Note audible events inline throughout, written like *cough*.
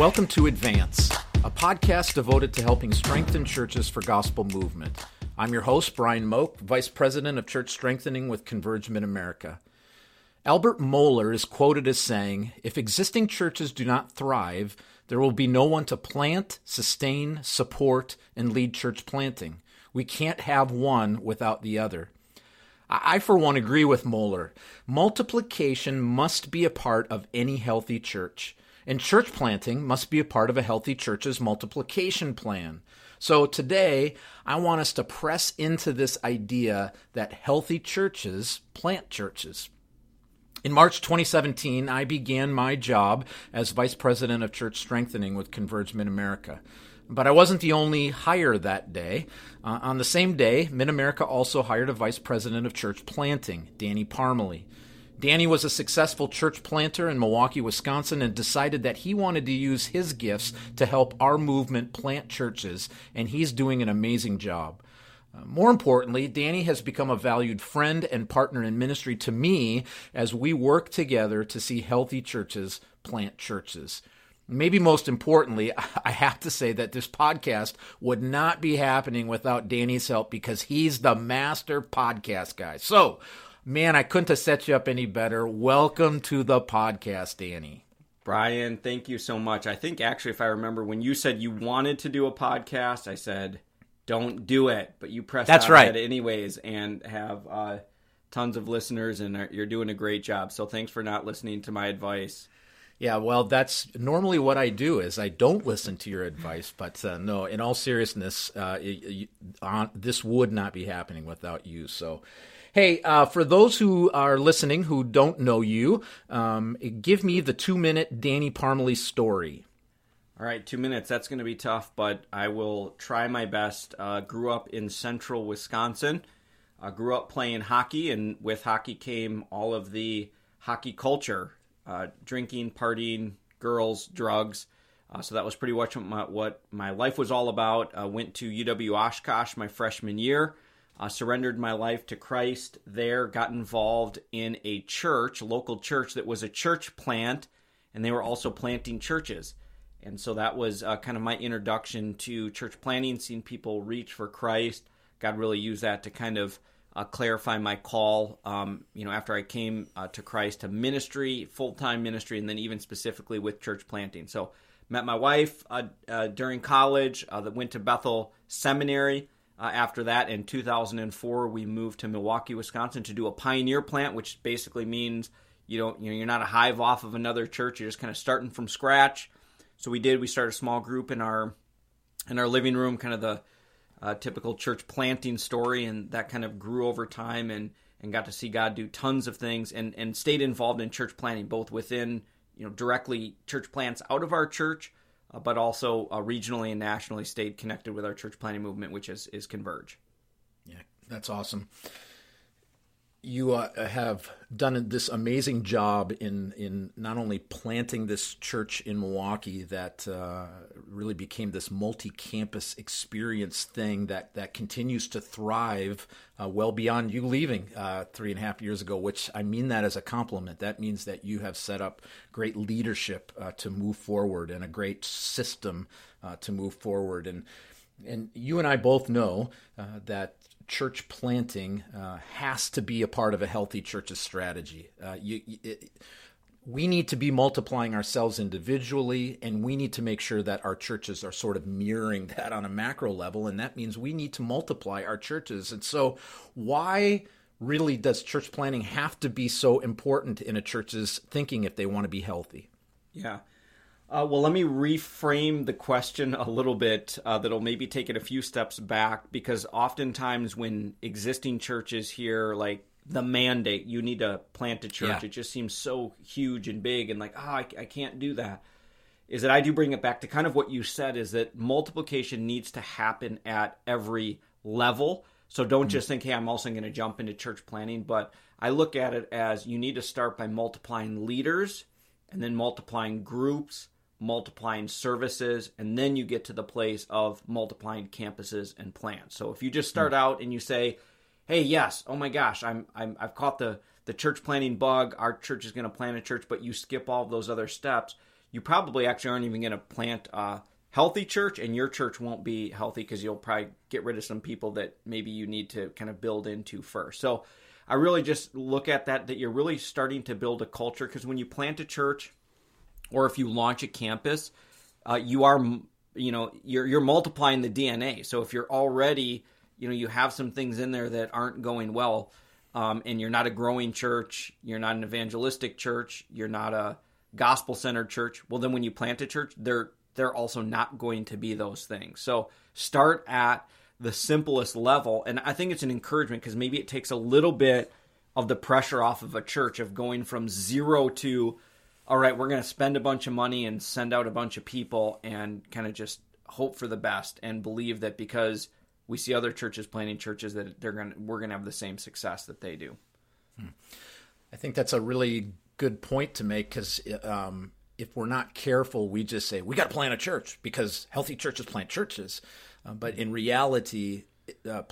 Welcome to Advance, a podcast devoted to helping strengthen churches for gospel movement. I'm your host, Brian Moak, Vice President of Church Strengthening with Converge Mid America. Albert Mohler is quoted as saying, If existing churches do not thrive, there will be no one to plant, sustain, support, and lead church planting. We can't have one without the other. I, for one, agree with Mohler. Multiplication must be a part of any healthy church. And church planting must be a part of a healthy church's multiplication plan. So today, I want us to press into this idea that healthy churches plant churches. In March 2017, I began my job as Vice President of Church Strengthening with Converge Mid America. But I wasn't the only hire that day. Uh, on the same day, Mid America also hired a Vice President of Church Planting, Danny Parmelee. Danny was a successful church planter in Milwaukee, Wisconsin, and decided that he wanted to use his gifts to help our movement plant churches, and he's doing an amazing job. Uh, more importantly, Danny has become a valued friend and partner in ministry to me as we work together to see healthy churches plant churches. Maybe most importantly, *laughs* I have to say that this podcast would not be happening without Danny's help because he's the master podcast guy. So, Man, I couldn't have set you up any better. Welcome to the podcast, Danny. Brian, thank you so much. I think actually, if I remember, when you said you wanted to do a podcast, I said, "Don't do it," but you pressed that's right anyways, and have uh, tons of listeners, and you're doing a great job. So thanks for not listening to my advice. Yeah, well, that's normally what I do is I don't listen to your advice, but uh, no, in all seriousness, uh, this would not be happening without you. So Hey, uh, for those who are listening who don't know you, um, give me the two minute Danny Parmelee story. All right, two minutes. That's going to be tough, but I will try my best. Uh, grew up in central Wisconsin. Uh, grew up playing hockey, and with hockey came all of the hockey culture uh, drinking, partying, girls, drugs. Uh, so that was pretty much what my, what my life was all about. Uh, went to UW Oshkosh my freshman year uh, surrendered my life to Christ there, got involved in a church, local church that was a church plant, and they were also planting churches. And so that was uh, kind of my introduction to church planting, seeing people reach for Christ. God really used that to kind of uh, clarify my call, um, you know, after I came uh, to Christ to ministry, full time ministry, and then even specifically with church planting. So, met my wife uh, uh, during college, that went to Bethel Seminary uh, after that, in 2004, we moved to Milwaukee, Wisconsin, to do a pioneer plant, which basically means you don't, you know, you're not a hive off of another church. You're just kind of starting from scratch. So we did. We started a small group in our in our living room, kind of the uh, typical church planting story, and that kind of grew over time, and and got to see God do tons of things, and and stayed involved in church planting, both within you know directly church plants out of our church uh, but also uh, regionally and nationally stayed connected with our church planting movement, which is, is Converge. Yeah, that's awesome you uh, have done this amazing job in in not only planting this church in Milwaukee that uh, really became this multi-campus experience thing that that continues to thrive uh, well beyond you leaving uh, three and a half years ago. Which I mean that as a compliment. That means that you have set up great leadership uh, to move forward and a great system uh, to move forward and. And you and I both know that church planting uh, has to be a part of a healthy church's strategy. Uh, you, it, we need to be multiplying ourselves individually, and we need to make sure that our churches are sort of mirroring *laughs* that on a macro level, and that means we need to multiply our churches. And so, why really does church planting have to be so important in a church's thinking if they want to be healthy? Yeah. Uh, well, let me reframe the question a little bit uh, that'll maybe take it a few steps back because oftentimes when existing churches hear like the mandate, you need to plant a church, yeah. it just seems so huge and big and like, oh, I, I can't do that. Is that I do bring it back to kind of what you said is that multiplication needs to happen at every level. So don't mm-hmm. just think, hey, I'm also going to jump into church planting, but I look at it as you need to start by multiplying leaders and then multiplying groups multiplying services, and then you get to the place of multiplying campuses and plants. So if you just start mm-hmm. out and you say, "Hey, yes, oh my gosh, I'm, I'm I've caught the the church planting bug. Our church is going to plant a church," but you skip all those other steps, you probably actually aren't even going to plant a healthy church, and your church won't be healthy because you'll probably get rid of some people that maybe you need to kind of build into first. So I really just look at that that you're really starting to build a culture because when you plant a church or if you launch a campus, uh, you are you know you're you're multiplying the DNA. So if you're already you know you have some things in there that aren't going well, um, and you're not a growing church, you're not an evangelistic church, you're not a gospel centered church. Well, then when you plant a church, they're they're also not going to be those things. So start at the simplest level, and I think it's an encouragement because maybe it takes a little bit of the pressure off of a church of going from zero to all right, we're going to spend a bunch of money and send out a bunch of people and kind of just hope for the best and believe that because we see other churches planting churches that they're going to, we're going to have the same success that they do. Hmm. I think that's a really good point to make because um, if we're not careful, we just say we got to plant a church because healthy churches plant churches, uh, but in reality, uh,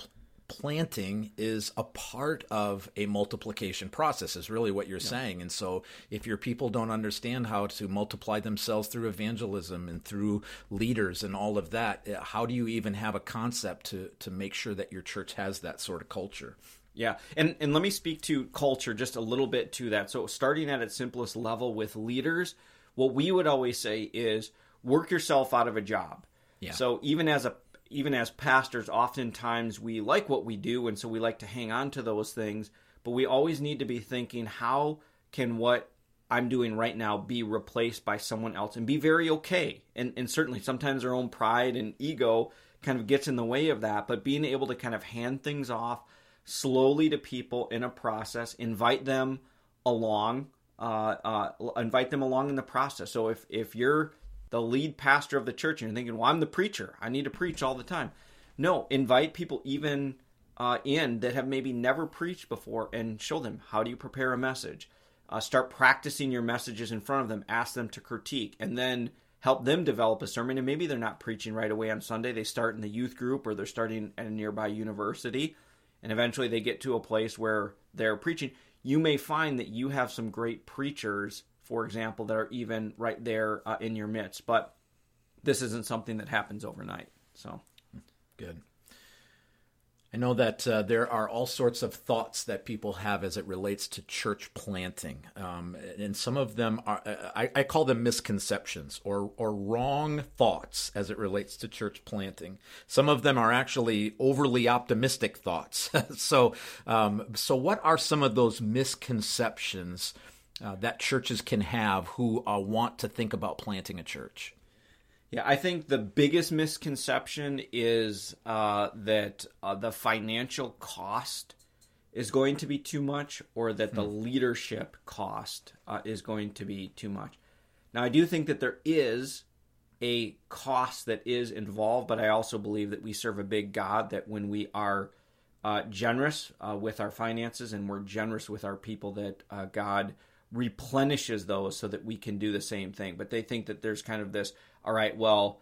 planting is a part of a multiplication process is really what you're yeah. saying and so if your people don't understand how to multiply themselves through evangelism and through leaders and all of that uh, how do you even have a concept to to make sure that your church has that sort of culture yeah, and and let me speak to culture just a little bit to that. So starting at its simplest level with leaders, what we would always say is work yourself out of a job. Yeah. So even as a even as pastors, oftentimes we like what we do, and so we like to hang on to those things. But we always need to be thinking, how can what I'm doing right now be replaced by someone else and be very okay? And, and certainly sometimes our own pride and ego kind of gets in the way of that, but being able to kind of hand things off slowly to people in a process, invite them along, uh, uh, invite them along in the process. So if, if you're the lead pastor of the church and you're thinking, well, I'm the preacher. I need to preach all the time. No, invite people even uh, in that have maybe never preached before and show them how do you prepare a message. Uh, start practicing your messages in front of them. Ask them to critique, and then help them develop a sermon. And maybe they're not preaching right away on Sunday. They start in the youth group or they're starting at a nearby university, and eventually they get to a place where they're preaching. You may find that you have some great preachers for example, that are even right there uh, in your midst. But this isn't something that happens overnight. So good. I know that uh, there are all sorts of thoughts that people have as it relates to church planting, um, and some of them are I, I, call them misconceptions or or wrong thoughts as it relates to church planting. Some of them are actually overly optimistic thoughts. *laughs* so, um, so what are some of those misconceptions uh, that churches can have who uh, want to think about planting a church? Yeah, I think the biggest misconception is uh, that uh, the financial cost is going to be too much, or that the hmm. leadership cost uh, is going to be too much. Now, I do think that there is a cost that is involved, but I also believe that we serve a big God that when we are uh, generous uh, with our finances and we're generous with our people, that uh, God replenishes those so that we can do the same thing. But they think that there's kind of this, all right, well,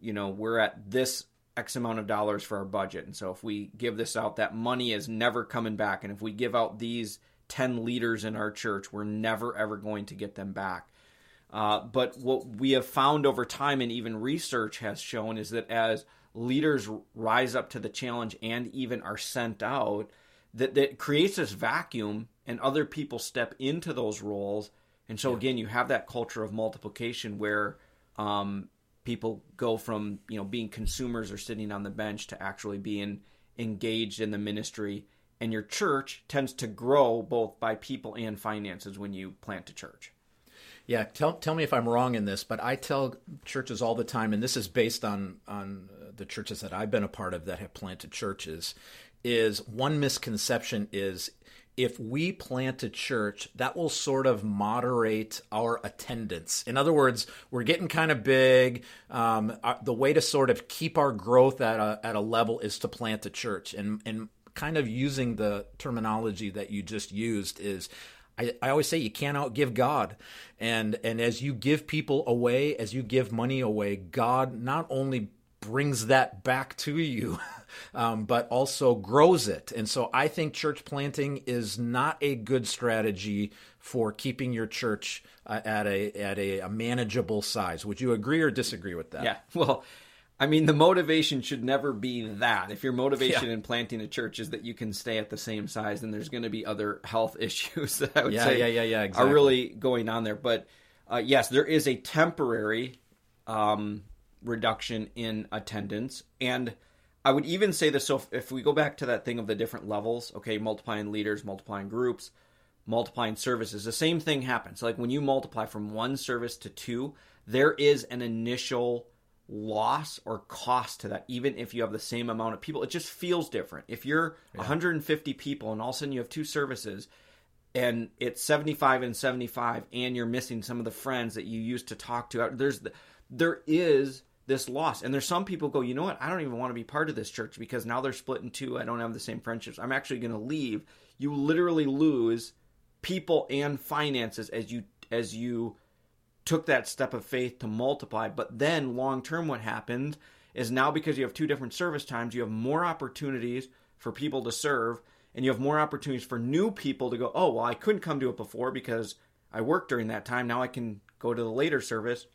you know, we're at this X amount of dollars for our budget. And so if we give this out, that money is never coming back. And if we give out these 10 leaders in our church, we're never, ever going to get them back. Uh, but what we have found over time, and even research has shown, is that as leaders rise up to the challenge and even are sent out, that, that creates this vacuum and other people step into those roles. And so yeah. again, you have that culture of multiplication where um, people go from you know being consumers or sitting on the bench to actually being engaged in the ministry. And your church tends to grow both by people and finances when you plant a church. Yeah, tell tell me if I'm wrong in this, but I tell churches all the time, and this is based on on the churches that I've been a part of that have planted churches. Is one misconception is if we plant a church, that will sort of moderate our attendance. In other words, we're getting kind of big. Um, uh, the way to sort of keep our growth at a, at a level is to plant a church. And, and kind of using the terminology that you just used is I, I always say you can't outgive God. And, and as you give people away, as you give money away, God not only brings that back to you, *laughs* um, but also grows it. And so I think church planting is not a good strategy for keeping your church uh, at a at a, a manageable size. Would you agree or disagree with that? Yeah. *laughs* Well, I mean, the motivation should never be that. If your motivation yeah. in planting a church is that you can stay at the same size, then there's going to be other health *laughs* issues that I would yeah, say yeah, yeah, yeah, exactly. are really going on there. But uh, yes, there is a temporary um, reduction in attendance. And I would even say this so if, if we go back to that thing of the different levels, okay, multiplying leaders, multiplying groups, multiplying services, the same thing happens. Like when you multiply from one service to two, there is an initial loss or cost to that, even if you have the same amount of people. It just feels different. If you're yeah. 150 people and all of a sudden you have two services, and it's 75 and 75 and you're missing some of the friends that you used to talk to there's there is this loss. And there's some people go you know what? I don't even want to be part of this church because now they're split in two. I don't have the same friendships. I'm actually going to leave. You literally lose people and finances as you as you took that step of faith to multiply. But then long term what happened is now because you have two different service times you have more opportunities for people to serve and you have more opportunities for new people to go, oh, well, I couldn't come to it before because I worked during that time. Now I can go to the later service.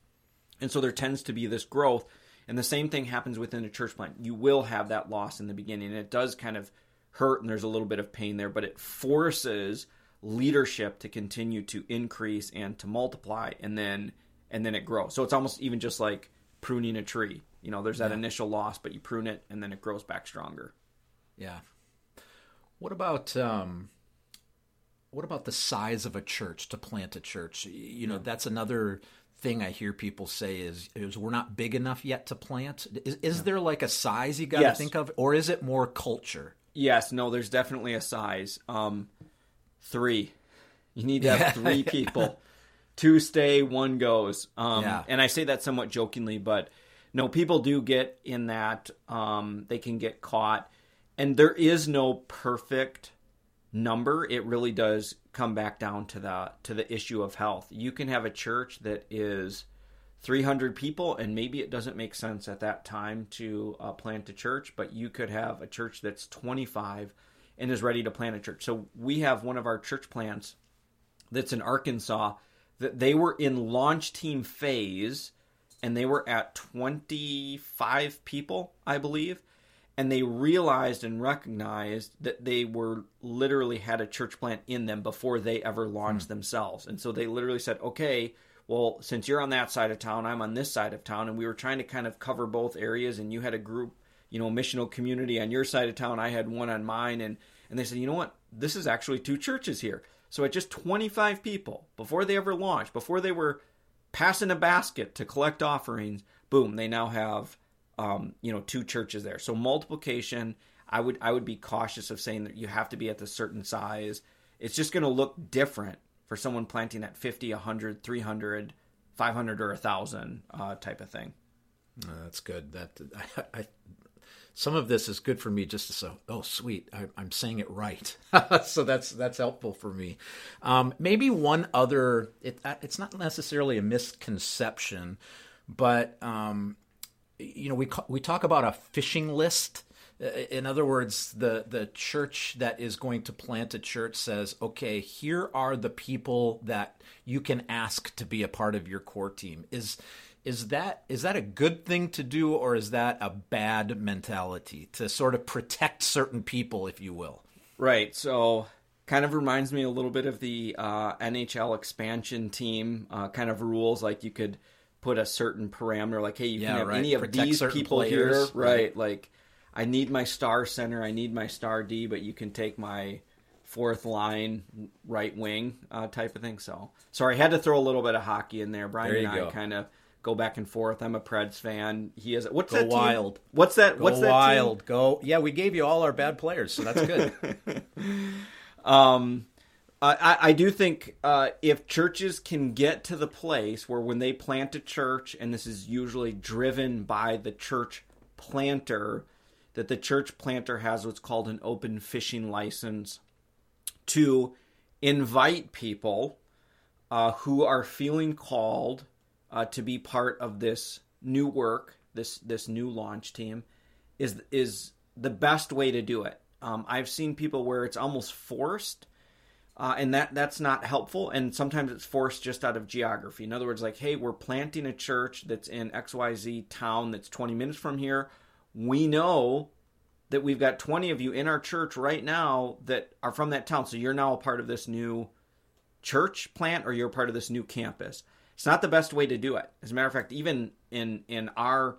And so there tends to be this growth. And the same thing happens within a church plant. You will have that loss in the beginning. And it does kind of hurt and there's a little bit of pain there, but it forces leadership to continue to increase and to multiply and then and then it grows. So it's almost even just like pruning a tree. You know, there's that yeah. initial loss, but you prune it and then it grows back stronger. Yeah, what about um, what about the size of a church to plant a church? You know, yeah. that's another thing I hear people say is is we're not big enough yet to plant. Is, is yeah. there like a size you got to yes. think of, or is it more culture? Yes, no, there's definitely a size. Um, three. You need to have three *laughs* people. Two stay, one goes. Um, yeah. And I say that somewhat jokingly, but no, people do get in that. Um, they can get caught and there is no perfect number it really does come back down to the to the issue of health. You can have a church that is 300 people and maybe it doesn't make sense at that time to uh, plant a church but you could have a church that's 25 and is ready to plant a church. So we have one of our church plants that's in arkansas that they were in launch team phase and they were at 25 people i believe and they realized and recognized that they were literally had a church plant in them before they ever launched mm. themselves. And so they literally said, okay, well, since you're on that side of town, I'm on this side of town. And we were trying to kind of cover both areas. And you had a group, you know, missional community on your side of town. I had one on mine. And, and they said, you know what? This is actually two churches here. So at just 25 people, before they ever launched, before they were passing a basket to collect offerings, boom, they now have um, you know, two churches there. So multiplication, I would I would be cautious of saying that you have to be at a certain size. It's just going to look different for someone planting at 50, 100, 300, 500 or 1000 uh, type of thing. Uh, that's good. That I, I, some of this is good for me just to say, oh, sweet, I, am saying it right. *laughs* so that's that's helpful for me. Um, maybe one other. It, uh, it's not necessarily a misconception, but um, you know, we we talk about a fishing list. Uh, in other words, the the church that is going to plant a church says, "Okay, here are the people that you can ask to be a part of your core team." Is is that is that a good thing to do, or is that a bad mentality to sort of protect certain people, if you will? Right. So kind of reminds me a little bit of the uh, NHL expansion team uh, kind of rules. Like you could put a certain parameter, like, hey, you yeah, can have right. any of Protect these people players, here, right. right? Like, I need my star center, I need my star D, but you can take my fourth line right wing uh, type of thing. So, sorry, I had to throw a little bit of hockey in there. Brian there and go. I kind of go back and forth. I'm a Preds fan. He is. What's go that? Wild. Team? What's that? Go what's that? Wild. Team? Go. Yeah, we gave you all our bad players, so that's good. *laughs* um, I, I do think uh, if churches can get to the place where when they plant a church, and this is usually driven by the church planter, that the church planter has what's called an open fishing license to invite people uh, who are feeling called uh, to be part of this new work this this new launch team is is the best way to do it. Um, I've seen people where it's almost forced, uh, and that that's not helpful. And sometimes it's forced just out of geography. In other words, like, hey, we're planting a church that's in X Y Z town that's 20 minutes from here. We know that we've got 20 of you in our church right now that are from that town. So you're now a part of this new church plant or you're part of this new campus. It's not the best way to do it. As a matter of fact, even in in our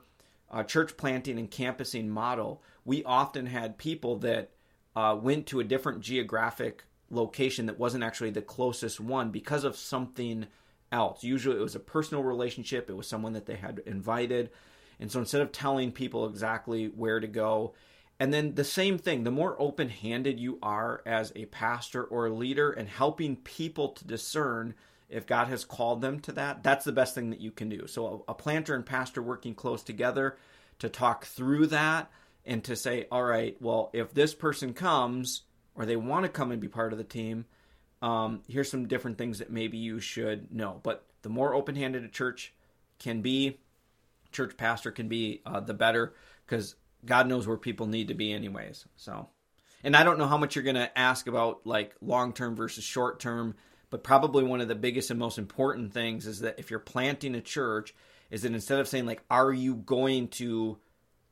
uh, church planting and campusing model, we often had people that uh, went to a different geographic location that wasn't actually the closest one because of something else. Usually, it was a personal relationship. It was someone that they had invited, and so instead of telling people exactly where to go, and then the same thing, the more open handed you are as a pastor or a leader and helping people to discern if God has called them to that, that's the best thing that you can do. So, a, a planter and pastor working close together to talk through that and to say, all right, well, if this person comes or they want to come and be part of the team, um, here's some different things that maybe you should know. But the more open handed a church can be, church pastor can be, uh, the better because God knows where people need to be, anyways. So, and I don't know how much you're going to ask about like long term versus short term but probably one of the biggest and most important things is that if you're planting a church, is that instead of saying like, "Are you going to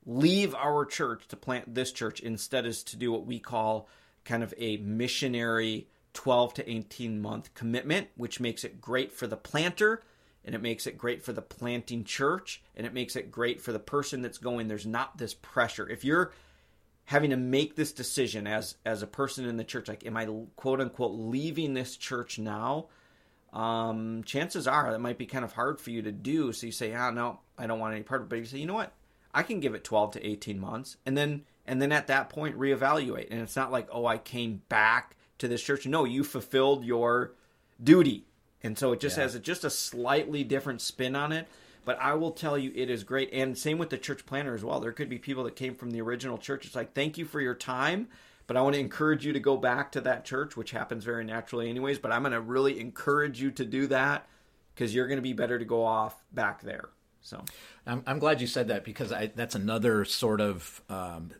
leave our church to plant this church?" instead is to do what we call kind of a missionary 12 to 18 month commitment, which makes it great for the planter and it makes it great for the planting church and it makes it great for the person that's going. There's not this pressure. If you're having to make this decision as as a person in the church like am i quote unquote leaving this church now um, chances are that might be kind of hard for you to do so you say ah no i don't want any part of it but you say you know what i can give it 12 to 18 months and then and then at that point reevaluate and it's not like oh i came back to this church no you fulfilled your duty and so it just yeah. has a, just a slightly different spin on it but I will tell you, it is great. And same with the church planter as well. There could be people that came from the original church. It's like, thank you for your time, but I want to encourage you to go back to that church, which happens very naturally, anyways. But I'm going to really encourage you to do that because you're going to be better to go off back there. So I'm, I'm glad you said that because I, that's another sort of um,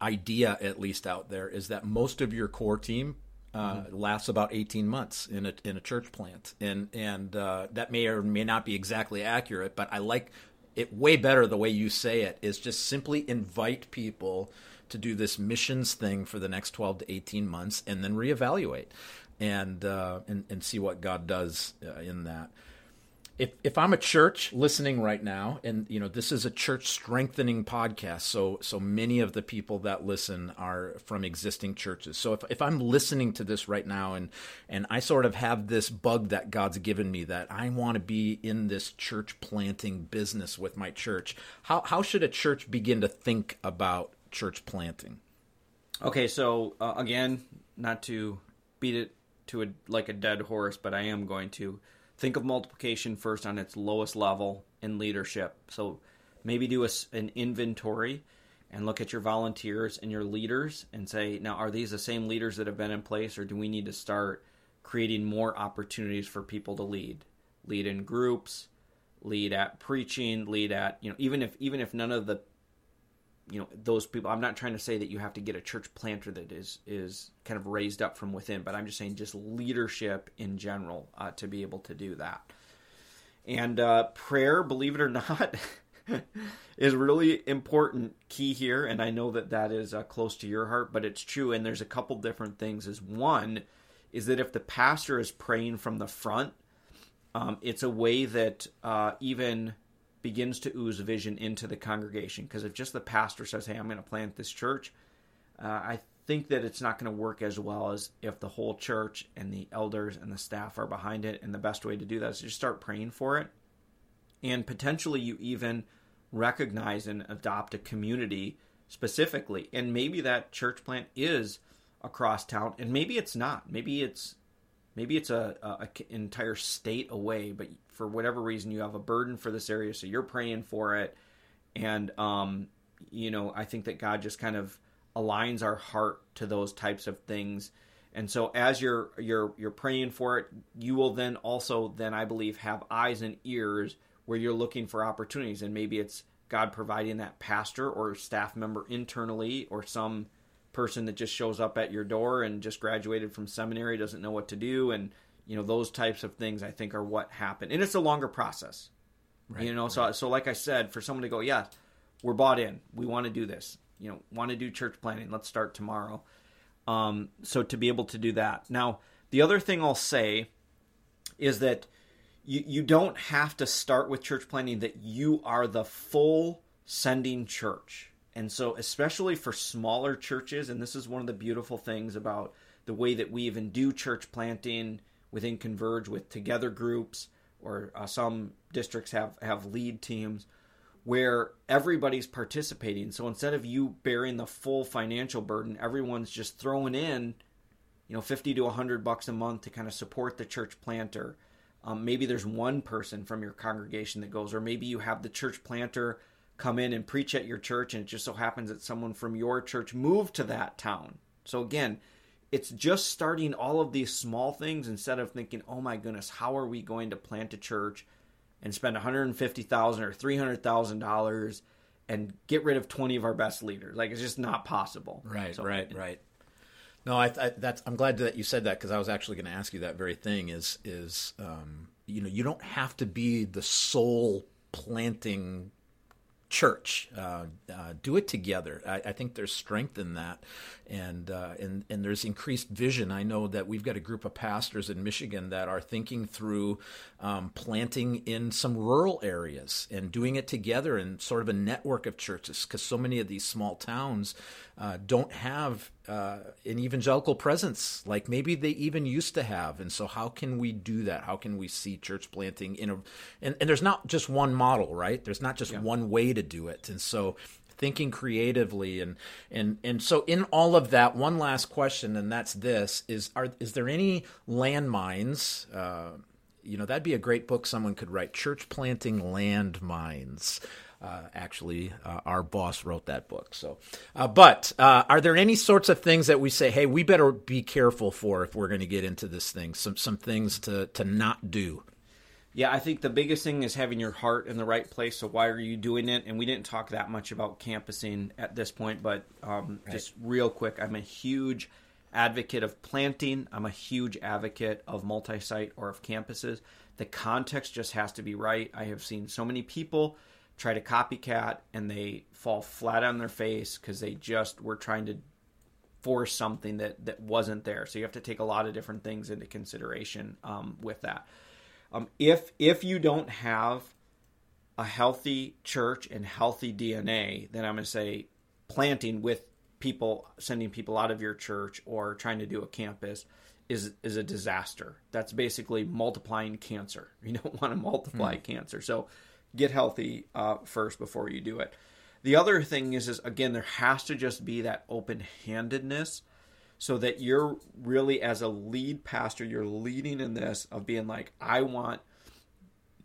idea, at least out there, is that most of your core team uh, mm-hmm. lasts about 18 months in a in a church plant, and and uh, that may or may not be exactly accurate, but I like it way better the way you say it is just simply invite people to do this missions thing for the next 12 to 18 months and then reevaluate and uh, and, and see what God does uh, in that if if I'm a church listening right now, and you know this is a church strengthening podcast, so so many of the people that listen are from existing churches. So if if I'm listening to this right now, and and I sort of have this bug that God's given me that I want to be in this church planting business with my church, how how should a church begin to think about church planting? Okay, so uh, again, not to beat it to a like a dead horse, but I am going to think of multiplication first on its lowest level in leadership. So maybe do a, an inventory and look at your volunteers and your leaders and say, now, are these the same leaders that have been in place, or do we need to start creating more opportunities for people to lead? Lead in groups, lead at preaching, lead at, you know, even if even if none of the you know those people i'm not trying to say that you have to get a church planter that is is kind of raised up from within but i'm just saying just leadership in general uh, to be able to do that. And uh, prayer believe it or not *laughs* is really important key here and i know that that is uh, close to your heart but it's true and there's a couple different things is one is that if the pastor is praying from the front um, it's a way that uh, even begins to ooze vision into the congregation. Because if just the pastor says, "Hey, I'm going to plant this church," uh, I think that it's not going to work as well as if the whole church and the elders and the staff are behind it. And the best way to do that is just start praying for it, and potentially you even recognize and adopt a community specifically. And maybe that church plant is across town, and maybe it's not. Maybe it's maybe it's a, a, a, entire state away but for whatever reason you have a burden for this area so you're praying for it. And um, you know i think that god just kind of aligns our heart to those types of things. And so as you're you're you're praying for it you will then also then i believe have eyes and ears where you're looking for opportunities. And maybe it's God providing that pastor or staff member internally or some person that just shows up at your door and just graduated from seminary doesn't know what to do and you know those types of things I think are what happen and it's a longer process. Right, you know right. so so like I said for someone to go yeah we're bought in. We want to do this. You know want to do church planting let's start tomorrow. Um, so to be able to do that. Now the other thing I'll say is that you, you don't have to start with church planting that you are the full sending church. And so, especially for smaller churches, and this is one of the beautiful things about the way that we even do church planting within Converge with together groups, or uh, some districts have, have lead teams where everybody's participating. So instead of you bearing the full financial burden, everyone's just throwing in, you know, 50 to 100 bucks a month to kind of support the church planter um, maybe there's one person from your congregation that goes, or maybe you have the church planter come in and preach at your church, and it just so happens that someone from your church moved to that town. So again, it's just starting all of these small things instead of thinking, "Oh my goodness, how are we going to plant a church and spend 150,000 or 300,000 dollars and get rid of 20 of our best leaders?" Like it's just not possible. Right, so, right, right. No, I, I, that's I'm glad that you said that because I was actually going to ask you that very thing. Is is um, you know you don't have to be the sole planting church. Uh, uh, do it together. I, I, think there's strength in that, and uh, and and there's increased vision. I know that we've got a group of pastors in Michigan that are thinking through um, planting in some rural areas and doing it together in sort of a network of churches because so many of these small towns uh, don't have uh, an evangelical presence like maybe they even used to have. And so, how can we do that? How can we see church planting in a and, and there's not just one model, right? There's not just yeah. one way to do it. And so, thinking creatively and and and so in all of that one last question and that's this is are is there any landmines uh, you know that'd be a great book someone could write church planting landmines uh, actually, uh, our boss wrote that book. So, uh, but uh, are there any sorts of things that we say, hey, we better be careful for if we're going to get into this thing? Some some things to to not do. Yeah, I think the biggest thing is having your heart in the right place. So why are you doing it? And we didn't talk that much about campusing at this point, but um, right. just real quick, I'm a huge advocate of planting. I'm a huge advocate of multi-site or of campuses. The context just has to be right. I have seen so many people try to copycat and they fall flat on their face because they just were trying to force something that that wasn't there. So you have to take a lot of different things into consideration um, with that. Um, if if you don't have a healthy church and healthy DNA, then I'm going to say planting with people, sending people out of your church or trying to do a campus is is a disaster. That's basically multiplying cancer. *laughs* You don't want to multiply mm. cancer. So get healthy uh, first before you do it. The other thing is, is again, there has to just be that open handedness so that you're really, as a lead pastor, you're leading in this of being like, I want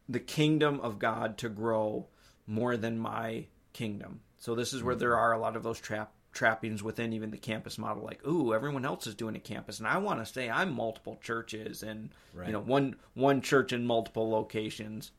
the kingdom of God to grow more than my kingdom. So this is where there are a lot of those trap trappings within even the campus model like ooh everyone else is doing a campus and i want to say i'm multiple churches and right. you know one one church in multiple locations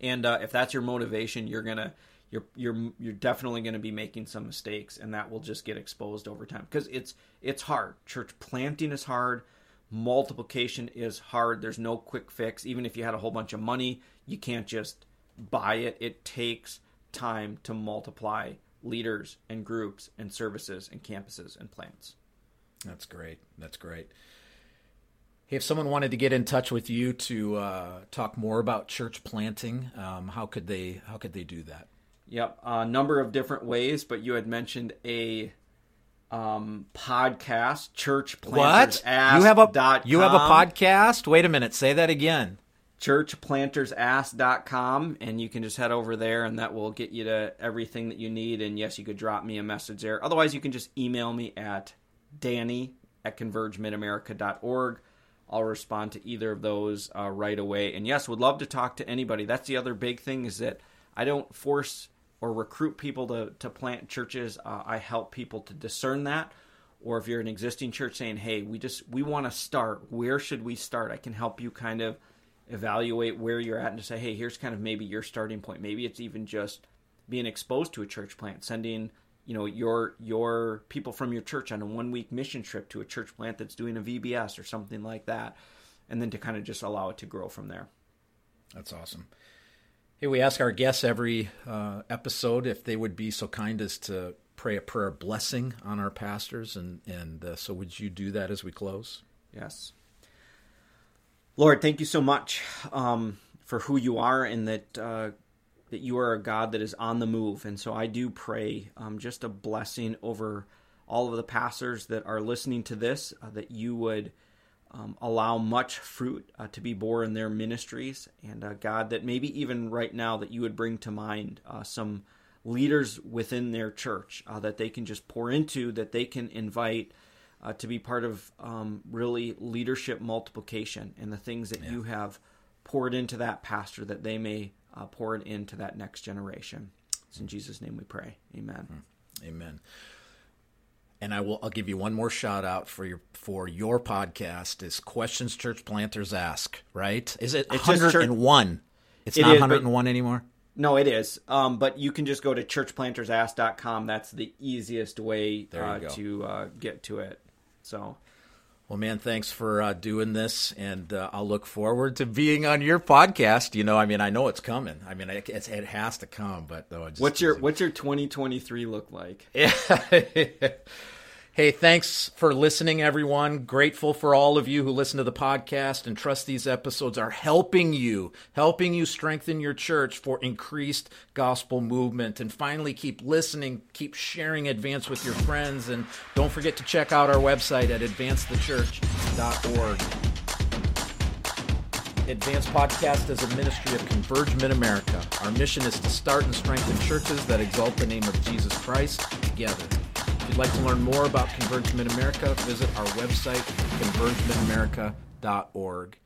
and uh, if that's your motivation, you're gonna you're you're you're definitely going to be making some mistakes, and that will just get exposed over time because it's it's hard. Church planting is hard. Multiplication is hard. There's no quick fix. Even if you had a whole bunch of money, you can't just buy it. It takes time to multiply leaders and groups and services and campuses and plants. That's great. That's great. Hey, if someone wanted to get in touch with you to uh, talk more about church planting, um, how could they how could they do that? Yep, a number of different ways. But you had mentioned a um, podcast, Church Planters. What you have a you have a podcast? Wait a minute, say that again. churchplantersask.com and you can just head over there and that will get you to everything that you need and yes you could drop me a message there otherwise you can just email me at danny at convergemidamerica.org I'll respond to either of those uh, right away. And yes, would love to talk to anybody. That's the other big thing is that I don't force or recruit people to, to plant churches. Uh, I help people to discern that. Or if you're an existing church saying, "Hey, we just we want to start. Where should we start?" I can help you kind of evaluate where you're at and to say, hey, here's kind of maybe your starting point. Maybe it's even just being exposed to a church plant, sending you know your your people from your church on a one week mission trip to a church plant that's doing a VBS or something like that, and then to kind of just allow it to grow from there. That's awesome. Hey, we ask our guests every uh, episode if they would be so kind as to pray a prayer blessing on our pastors, and and uh, so would you do that as we close? Yes. Lord, thank you so much um, for who you are and that uh, that you are a God that is on the move. And so I do pray um, just a blessing over all of the pastors that are listening to this, uh, that you would um, allow much fruit uh, to be born in their ministries. And uh, God, that maybe even right now, that you would bring to mind uh, some leaders within their church uh, that they can just pour into, that they can invite. Uh, to be part of um, really leadership multiplication and the things that yeah. you have poured into that pastor that they may uh, pour it into that next generation. It's in Jesus' name we pray. Amen. Hmm. Amen. And I will I'll give you one more shout out for your for your podcast is Questions Church Planters Ask, right? Is it 101? It's it not 101 anymore? No, it is. Um, but you can just go to churchplantersask.com. That's the easiest way uh, to uh, get to it. So well, man, thanks for uh, doing this, and uh, I'll look forward to being on your podcast. You know, I mean, I know it's coming. I mean, it, it has to come, but though, what's your what's your 2023 look like? *laughs* Yeah. Hey, thanks for listening, everyone. Grateful for all of you who listen to the podcast and trust these episodes are helping you, helping you strengthen your church for increased gospel movement. And finally, keep listening, keep sharing Advance with your friends, and don't forget to check out our website at advancethechurch.org. Advance Podcast is a ministry of Converge Mid America. Our mission is to start and strengthen churches that exalt the name of Jesus Christ together you'd like to learn more about Converge Mid America, visit our website, convergemidamerica.org.